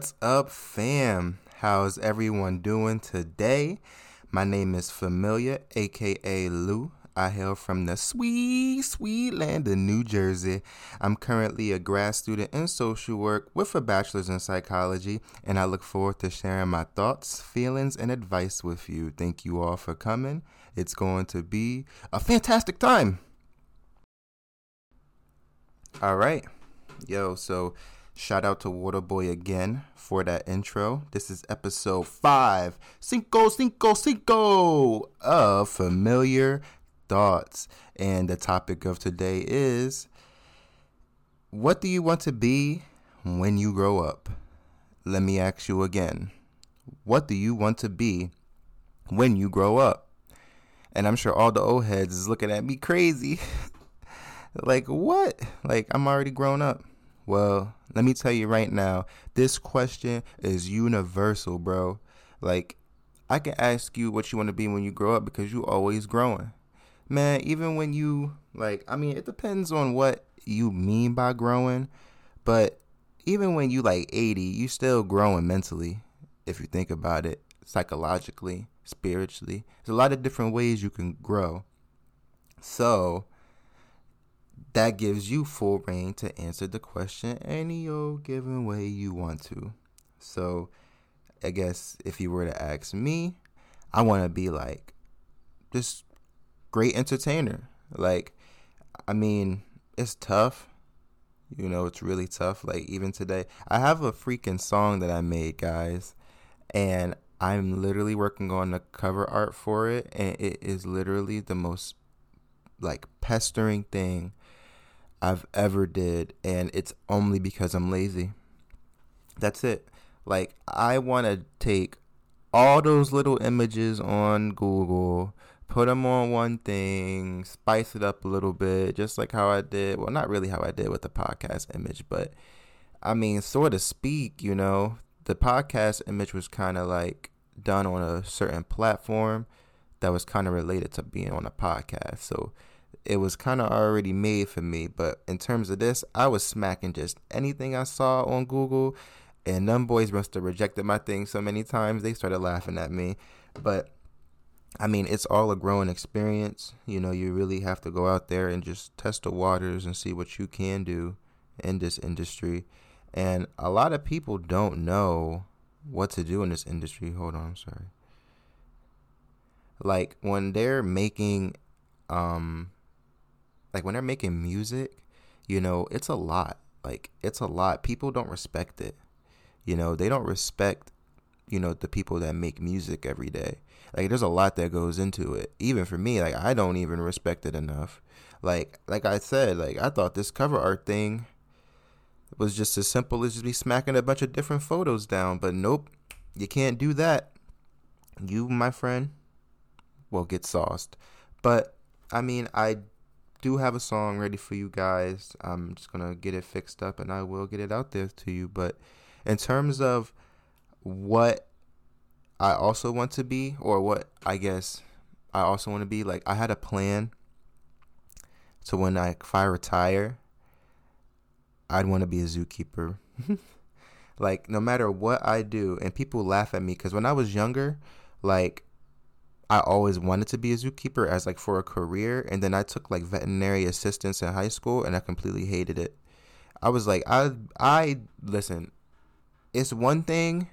What's up, fam? How's everyone doing today? My name is Familiar, aka Lou. I hail from the sweet, sweet land of New Jersey. I'm currently a grad student in social work with a bachelor's in psychology, and I look forward to sharing my thoughts, feelings, and advice with you. Thank you all for coming. It's going to be a fantastic time. All right. Yo, so Shout out to Waterboy again for that intro. This is episode five, cinco, cinco, cinco of Familiar Thoughts. And the topic of today is What do you want to be when you grow up? Let me ask you again. What do you want to be when you grow up? And I'm sure all the old heads is looking at me crazy. like, what? Like, I'm already grown up. Well, let me tell you right now, this question is universal, bro. Like, I can ask you what you want to be when you grow up because you always growing. Man, even when you like I mean, it depends on what you mean by growing, but even when you like 80, you still growing mentally if you think about it, psychologically, spiritually. There's a lot of different ways you can grow. So, that gives you full rein to answer the question any old given way you want to. So, I guess if you were to ask me, I want to be like this great entertainer. Like, I mean, it's tough. You know, it's really tough. Like, even today, I have a freaking song that I made, guys, and I'm literally working on the cover art for it, and it is literally the most like pestering thing I've ever did, and it's only because I'm lazy. That's it. Like I want to take all those little images on Google, put them on one thing, spice it up a little bit, just like how I did. Well, not really how I did with the podcast image, but I mean, sort of speak, you know, the podcast image was kind of like done on a certain platform that was kind of related to being on a podcast. So it was kind of already made for me. But in terms of this, I was smacking just anything I saw on Google, and them boys must have rejected my thing so many times they started laughing at me. But I mean, it's all a growing experience. You know, you really have to go out there and just test the waters and see what you can do in this industry. And a lot of people don't know what to do in this industry. Hold on, I'm sorry. Like when they're making um like when they're making music, you know, it's a lot. Like it's a lot. People don't respect it. You know, they don't respect, you know, the people that make music every day. Like there's a lot that goes into it. Even for me, like I don't even respect it enough. Like like I said, like I thought this cover art thing was just as simple as just be smacking a bunch of different photos down, but nope. You can't do that. You, my friend, will get sauced. But I mean, I do have a song ready for you guys. I'm just gonna get it fixed up and I will get it out there to you. But in terms of what I also want to be, or what I guess I also want to be, like I had a plan to when I if I retire, I'd want to be a zookeeper. like no matter what I do, and people laugh at me because when I was younger, like I always wanted to be a zookeeper as like for a career, and then I took like veterinary assistance in high school, and I completely hated it. I was like, I I listen. It's one thing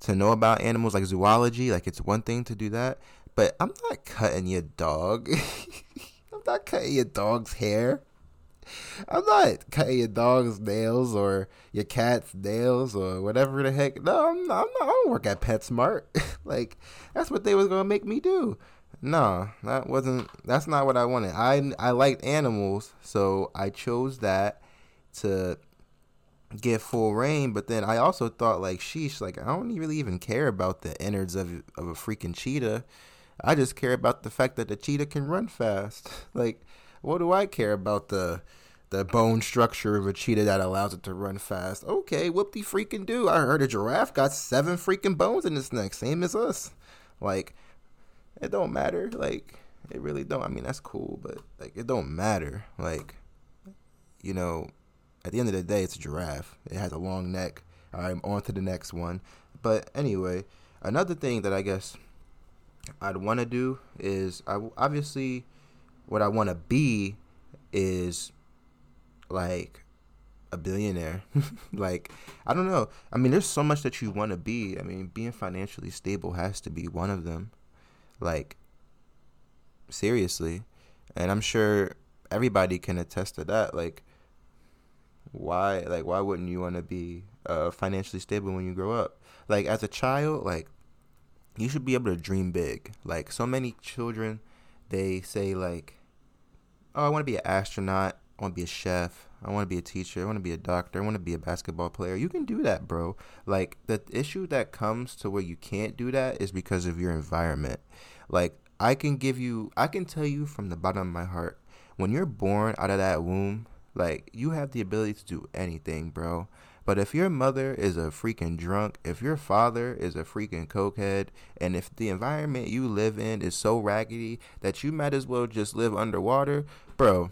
to know about animals like zoology, like it's one thing to do that, but I'm not cutting your dog. I'm not cutting your dog's hair. I'm not cutting your dog's nails or your cat's nails or whatever the heck. No, I'm not, I'm not, I don't work at PetSmart. like that's what they was gonna make me do. No, that wasn't. That's not what I wanted. I I liked animals, so I chose that to get full rein. But then I also thought like, sheesh, like I don't really even care about the innards of of a freaking cheetah. I just care about the fact that the cheetah can run fast. like, what do I care about the the bone structure of a cheetah that allows it to run fast. Okay, whoop freaking do. I heard a giraffe got seven freaking bones in its neck, same as us. Like, it don't matter. Like, it really don't. I mean, that's cool, but like, it don't matter. Like, you know, at the end of the day, it's a giraffe. It has a long neck. I'm on to the next one. But anyway, another thing that I guess I'd want to do is I obviously what I want to be is like a billionaire. like I don't know. I mean, there's so much that you want to be. I mean, being financially stable has to be one of them. Like seriously, and I'm sure everybody can attest to that. Like why like why wouldn't you want to be uh, financially stable when you grow up? Like as a child, like you should be able to dream big. Like so many children, they say like, "Oh, I want to be an astronaut. I want to be a chef. I want to be a teacher. I want to be a doctor. I want to be a basketball player." You can do that, bro. Like the issue that comes to where you can't do that is because of your environment. Like I can give you, I can tell you from the bottom of my heart, when you're born out of that womb, like you have the ability to do anything, bro. But if your mother is a freaking drunk, if your father is a freaking cokehead, and if the environment you live in is so raggedy that you might as well just live underwater, bro,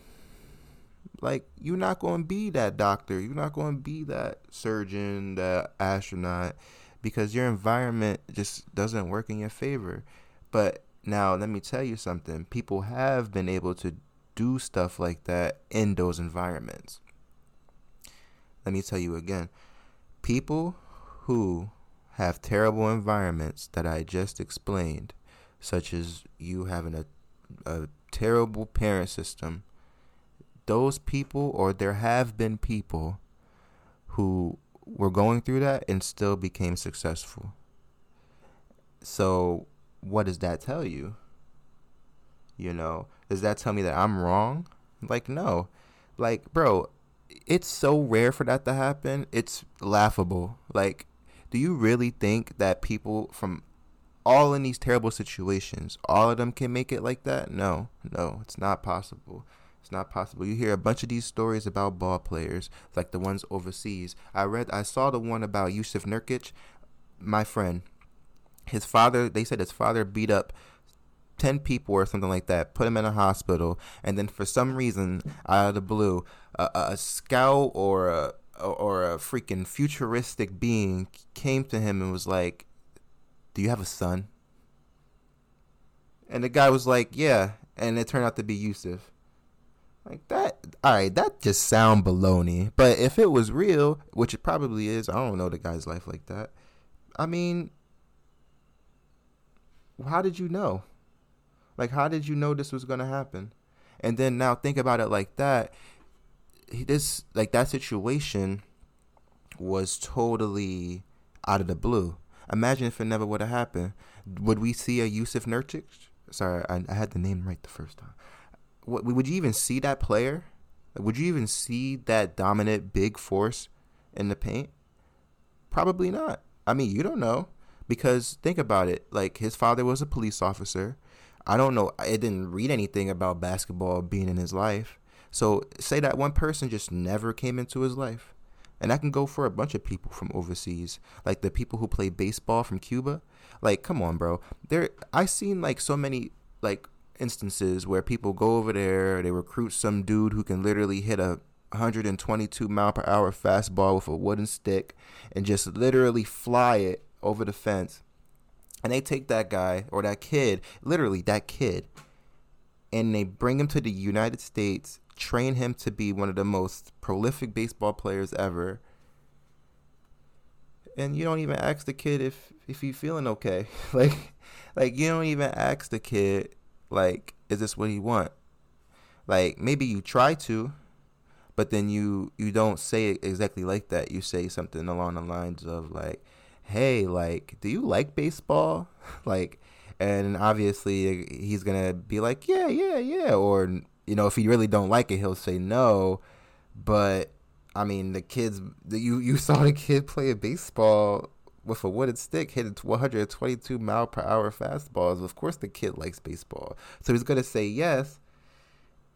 like you're not going to be that doctor, you're not going to be that surgeon, that astronaut because your environment just doesn't work in your favor. But now let me tell you something. People have been able to do stuff like that in those environments. Let me tell you again people who have terrible environments that I just explained, such as you having a, a terrible parent system, those people, or there have been people who were going through that and still became successful. So, what does that tell you? You know, does that tell me that I'm wrong? Like, no. Like, bro, it's so rare for that to happen. It's laughable. Like, do you really think that people from all in these terrible situations, all of them can make it like that? No, no, it's not possible. It's not possible. You hear a bunch of these stories about ball players, like the ones overseas. I read, I saw the one about Jusuf Nurkic, my friend. His father, they said his father beat up 10 people or something like that, put him in a hospital, and then for some reason, out of the blue, a, a scout or a or a freaking futuristic being came to him and was like, "Do you have a son?" And the guy was like, "Yeah," and it turned out to be Jusuf. Like that, all right, that just sound baloney. But if it was real, which it probably is, I don't know the guy's life like that. I mean, how did you know? Like, how did you know this was to happen? And then now think about it like that. This, like, that situation was totally out of the blue. Imagine if it never would have happened. Would we see a Jusuf Nurkic? Sorry, I, I, had the name right the first time. Would you even see that player? Would you even see that dominant big force in the paint? Probably not. I mean, you don't know because think about it. Like his father was a police officer. I don't know. I didn't read anything about basketball being in his life. So say that one person just never came into his life. And that can go for a bunch of people from overseas, like the people who play baseball from Cuba. Like, come on, bro. There, I seen like so many like instances where people go over there, they recruit some dude who can literally hit a 122 mile per hour fastball with a wooden stick and just literally fly it over the fence and they take that guy or that kid, literally that kid, and they bring him to the United States, train him to be one of the most prolific baseball players ever. And you don't even ask the kid if if he's feeling okay. like like you don't even ask the kid like is this what he want? Like maybe you try to, but then you you don't say it exactly like that. You say something along the lines of like hey, like, do you like baseball? like, and obviously he's gonna be like, yeah, yeah, yeah, or you know, if he really don't like it, he'll say no. But I mean, the kids, the, you you saw the kid play a baseball with a wooden stick hitting 122 mile per hour fastballs. Of course, the kid likes baseball, so he's gonna say yes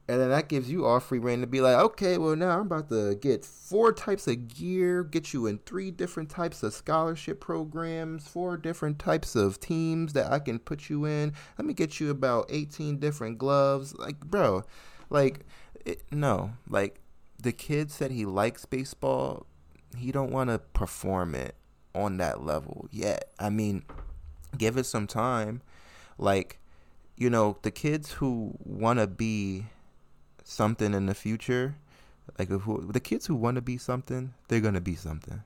and then that gives you all free rein to be like, okay, well now I'm about to get four types of gear, get you in three different types of scholarship programs, four different types of teams that I can put you in. Let me get you about 18 different gloves. Like, bro, like, it, no, like the kid said he likes baseball, he don't want to perform it on that level yet. I mean, give it some time. Like, you know, the kids who want to be something in the future, like who, the kids who want to be something, they're going to be something.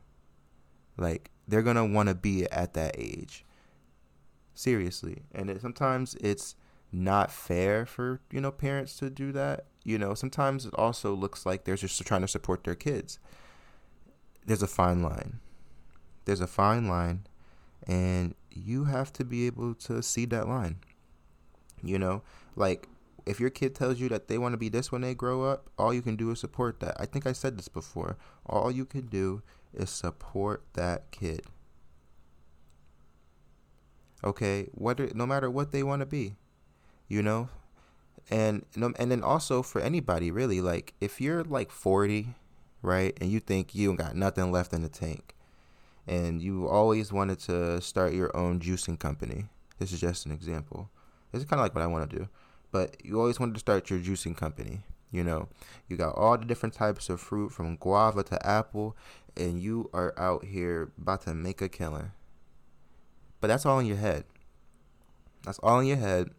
Like, they're going to want to be at that age. Seriously. And it, sometimes it's not fair for, you know, parents to do that. You know, sometimes it also looks like they're just trying to support their kids. There's a fine line. There's a fine line and you have to be able to see that line. You know, like if your kid tells you that they want to be this when they grow up, all you can do is support that. I think I said this before. All you can do is support that kid. Okay, whether no matter what they want to be, you know, and and then also for anybody really, like if you're like forty, right, and you think you got nothing left in the tank, and you always wanted to start your own juicing company. This is just an example. This is kind of like what I want to do, but you always wanted to start your juicing company. You know, you got all the different types of fruit from guava to apple, and you are out here about to make a killing. But that's all in your head. That's all in your head.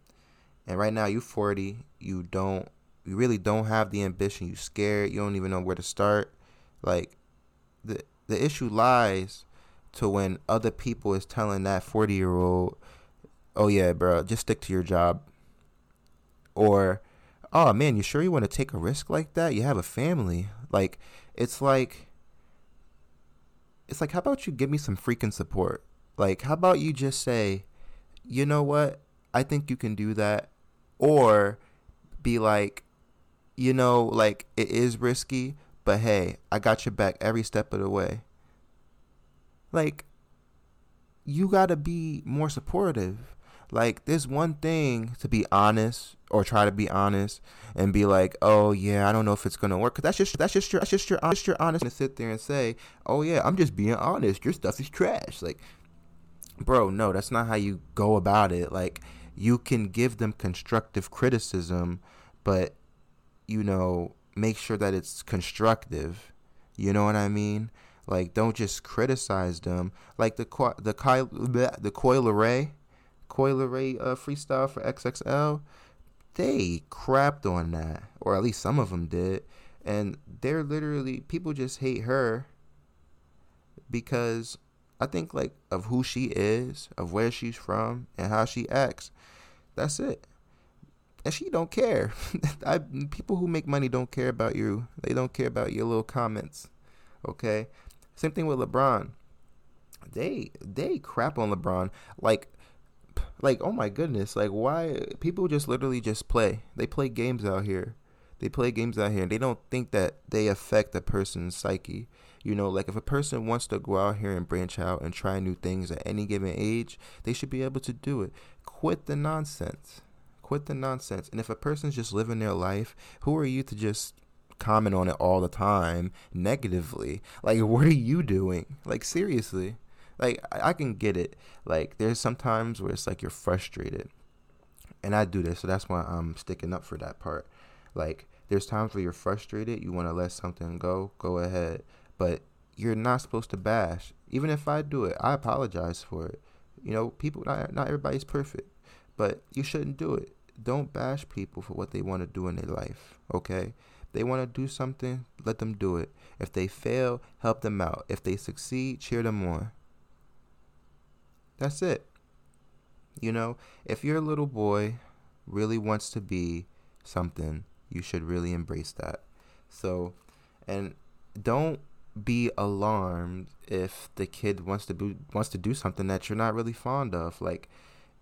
And right now, you're 40. You don't. You really don't have the ambition. You're scared. You don't even know where to start. Like the the issue lies to when other people is telling that 40 year old, oh yeah, bro, just stick to your job. Or, oh man, you sure you want to take a risk like that? You have a family. Like, it's like, it's like, how about you give me some freaking support? Like, how about you just say, you know what? I think you can do that. Or be like, you know, like, it is risky, but hey, I got your back every step of the way like you got to be more supportive. Like there's one thing to be honest or try to be honest and be like, "Oh yeah, I don't know if it's to work." Cuz that's just that's just your that's just your honest your honest to sit there and say, "Oh yeah, I'm just being honest. Your stuff is trash." Like bro, no, that's not how you go about it. Like you can give them constructive criticism, but you know, make sure that it's constructive. You know what I mean? Like, don't just criticize them. Like the the Kyle, the Coi Leray, Coi Leray uh, freestyle for XXL, they crapped on that, or at least some of them did, and they're literally people just hate her because I think like of who she is, of where she's from, and how she acts. That's it. And she don't care. I, people who make money don't care about you. They don't care about your little comments. Okay? Same thing with LeBron. They they crap on LeBron. Like like oh my goodness. Like why people just literally just play. They play games out here. They play games out here and they don't think that they affect a person's psyche. You know like if a person wants to go out here and branch out and try new things at any given age they should be able to do it. Quit the nonsense. Quit the nonsense. And if a person's just living their life who are you to just comment on it all the time negatively. Like, what are you doing? Like, seriously. Like, I, I can get it. Like, there's sometimes where it's like you're frustrated. And I do this, so that's why I'm sticking up for that part. Like, there's times where you're frustrated, you want to let something go, go ahead. But you're not supposed to bash. Even if I do it, I apologize for it. You know, people, not, not everybody's perfect, but you shouldn't do it. Don't bash people for what they want to do in their life, okay? They want to do something, let them do it. If they fail, help them out. If they succeed, cheer them on. That's it. You know, if your little boy really wants to be something, you should really embrace that. So, and don't be alarmed if the kid wants to wants to do something that you're not really fond of. Like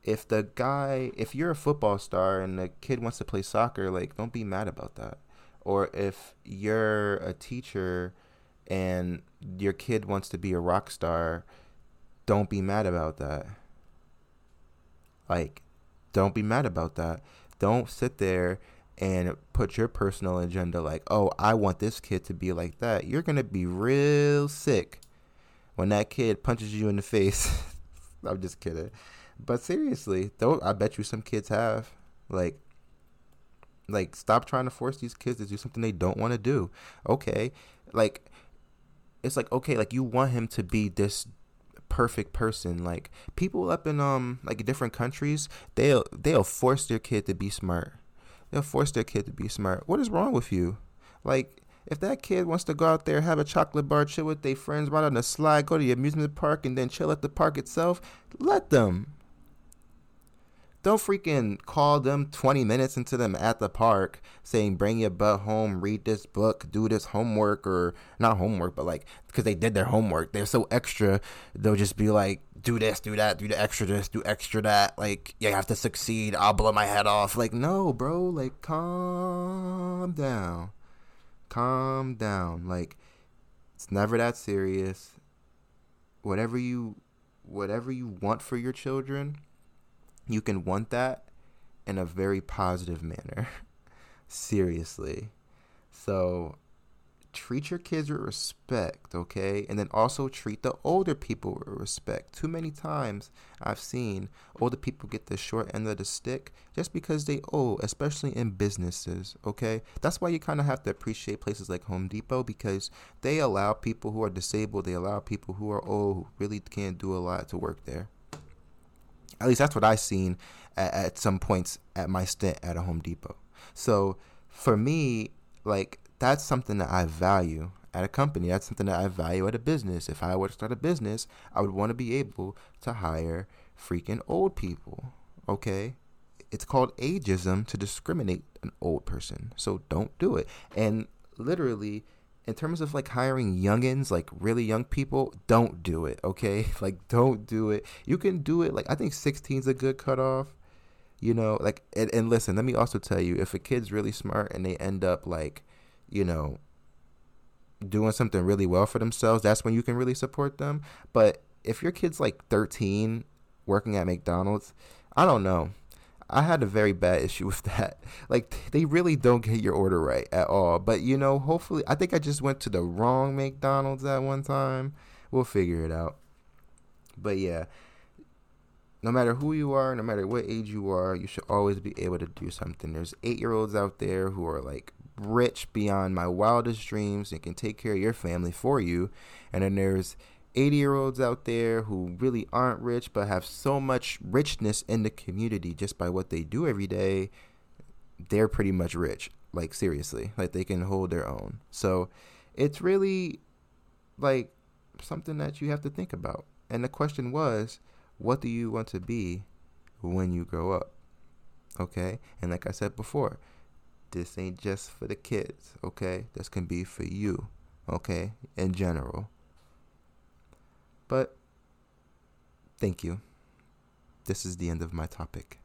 if the guy, if you're a football star and the kid wants to play soccer, like don't be mad about that or if you're a teacher and your kid wants to be a rock star, don't be mad about that. Like, don't be mad about that. Don't sit there and put your personal agenda like, oh, I want this kid to be like that. You're going to be real sick when that kid punches you in the face. I'm just kidding. But seriously, though, I bet you some kids have. Like, Like, stop trying to force these kids to do something they don't want to do. Okay, like it's like okay, like you want him to be this perfect person. Like people up in um like different countries, they'll they'll force their kid to be smart. They'll force their kid to be smart. What is wrong with you? Like if that kid wants to go out there, have a chocolate bar, chill with their friends, ride on a slide, go to the amusement park, and then chill at the park itself, let them. Don't freaking call them 20 minutes into them at the park saying, bring your butt home, read this book, do this homework, or not homework, but like, because they did their homework. They're so extra, they'll just be like, do this, do that, do the extra this, do extra that. Like, you have to succeed. I'll blow my head off. Like, no, bro. Like, calm down. Calm down. Like, it's never that serious. Whatever you, whatever you want for your children you can want that in a very positive manner. Seriously. So treat your kids with respect, okay? And then also treat the older people with respect. Too many times I've seen older people get the short end of the stick just because they owe, especially in businesses, okay? That's why you kind of have to appreciate places like Home Depot because they allow people who are disabled, they allow people who are old who really can't do a lot to work there. At least that's what I've seen at, at some points at my stint at a Home Depot. So for me, like that's something that I value at a company. That's something that I value at a business. If I were to start a business, I would want to be able to hire freaking old people. Okay? It's called ageism to discriminate an old person. So don't do it. And literally, in terms of like hiring youngins, like really young people, don't do it, okay? Like don't do it. You can do it like I think 16 is a good cutoff. You know, like and, and listen, let me also tell you if a kid's really smart and they end up like, you know, doing something really well for themselves, that's when you can really support them. But if your kid's like 13 working at McDonald's, I don't know. I had a very bad issue with that. Like they really don't get your order right at all. But you know, hopefully I think I just went to the wrong McDonald's at one time. We'll figure it out. But yeah, no matter who you are, no matter what age you are, you should always be able to do something. There's 8-year-olds out there who are like rich beyond my wildest dreams and can take care of your family for you. And then there's 80 year olds out there who really aren't rich but have so much richness in the community just by what they do every day, they're pretty much rich. Like, seriously, like they can hold their own. So it's really like something that you have to think about. And the question was, what do you want to be when you grow up? Okay? And like I said before, this ain't just for the kids, okay? This can be for you, okay? In general. But thank you. This is the end of my topic.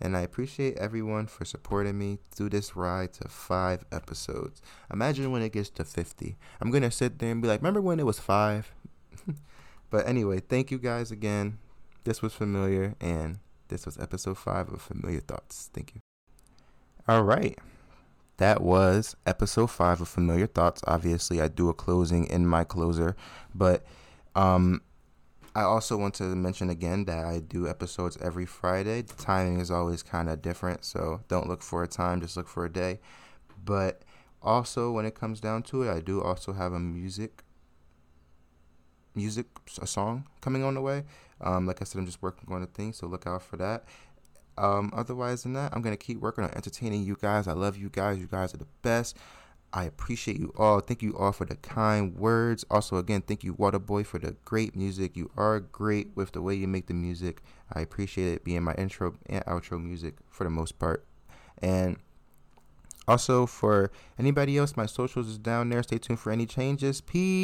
And I appreciate everyone for supporting me through this ride to five episodes. Imagine when it gets to 50. I'm going to sit there and be like, remember when it was five? but anyway, thank you guys again. This was familiar, and this was episode five of Familiar Thoughts. Thank you. All right. That was episode five of Familiar Thoughts. Obviously, I do a closing in my closer, but um, I also want to mention again that I do episodes every Friday. The timing is always kind of different, so don't look for a time, just look for a day. But also, when it comes down to it, I do also have a music, music, a song coming on the way. Um, like I said, I'm just working on a thing, so look out for that. Um, otherwise than that, I'm gonna keep working on entertaining you guys. I love you guys. You guys are the best. I appreciate you all. Thank you all for the kind words. Also, again, thank you, Waterboy, for the great music. You are great with the way you make the music. I appreciate it being my intro and outro music for the most part. And also, for anybody else, my socials is down there. Stay tuned for any changes. Peace.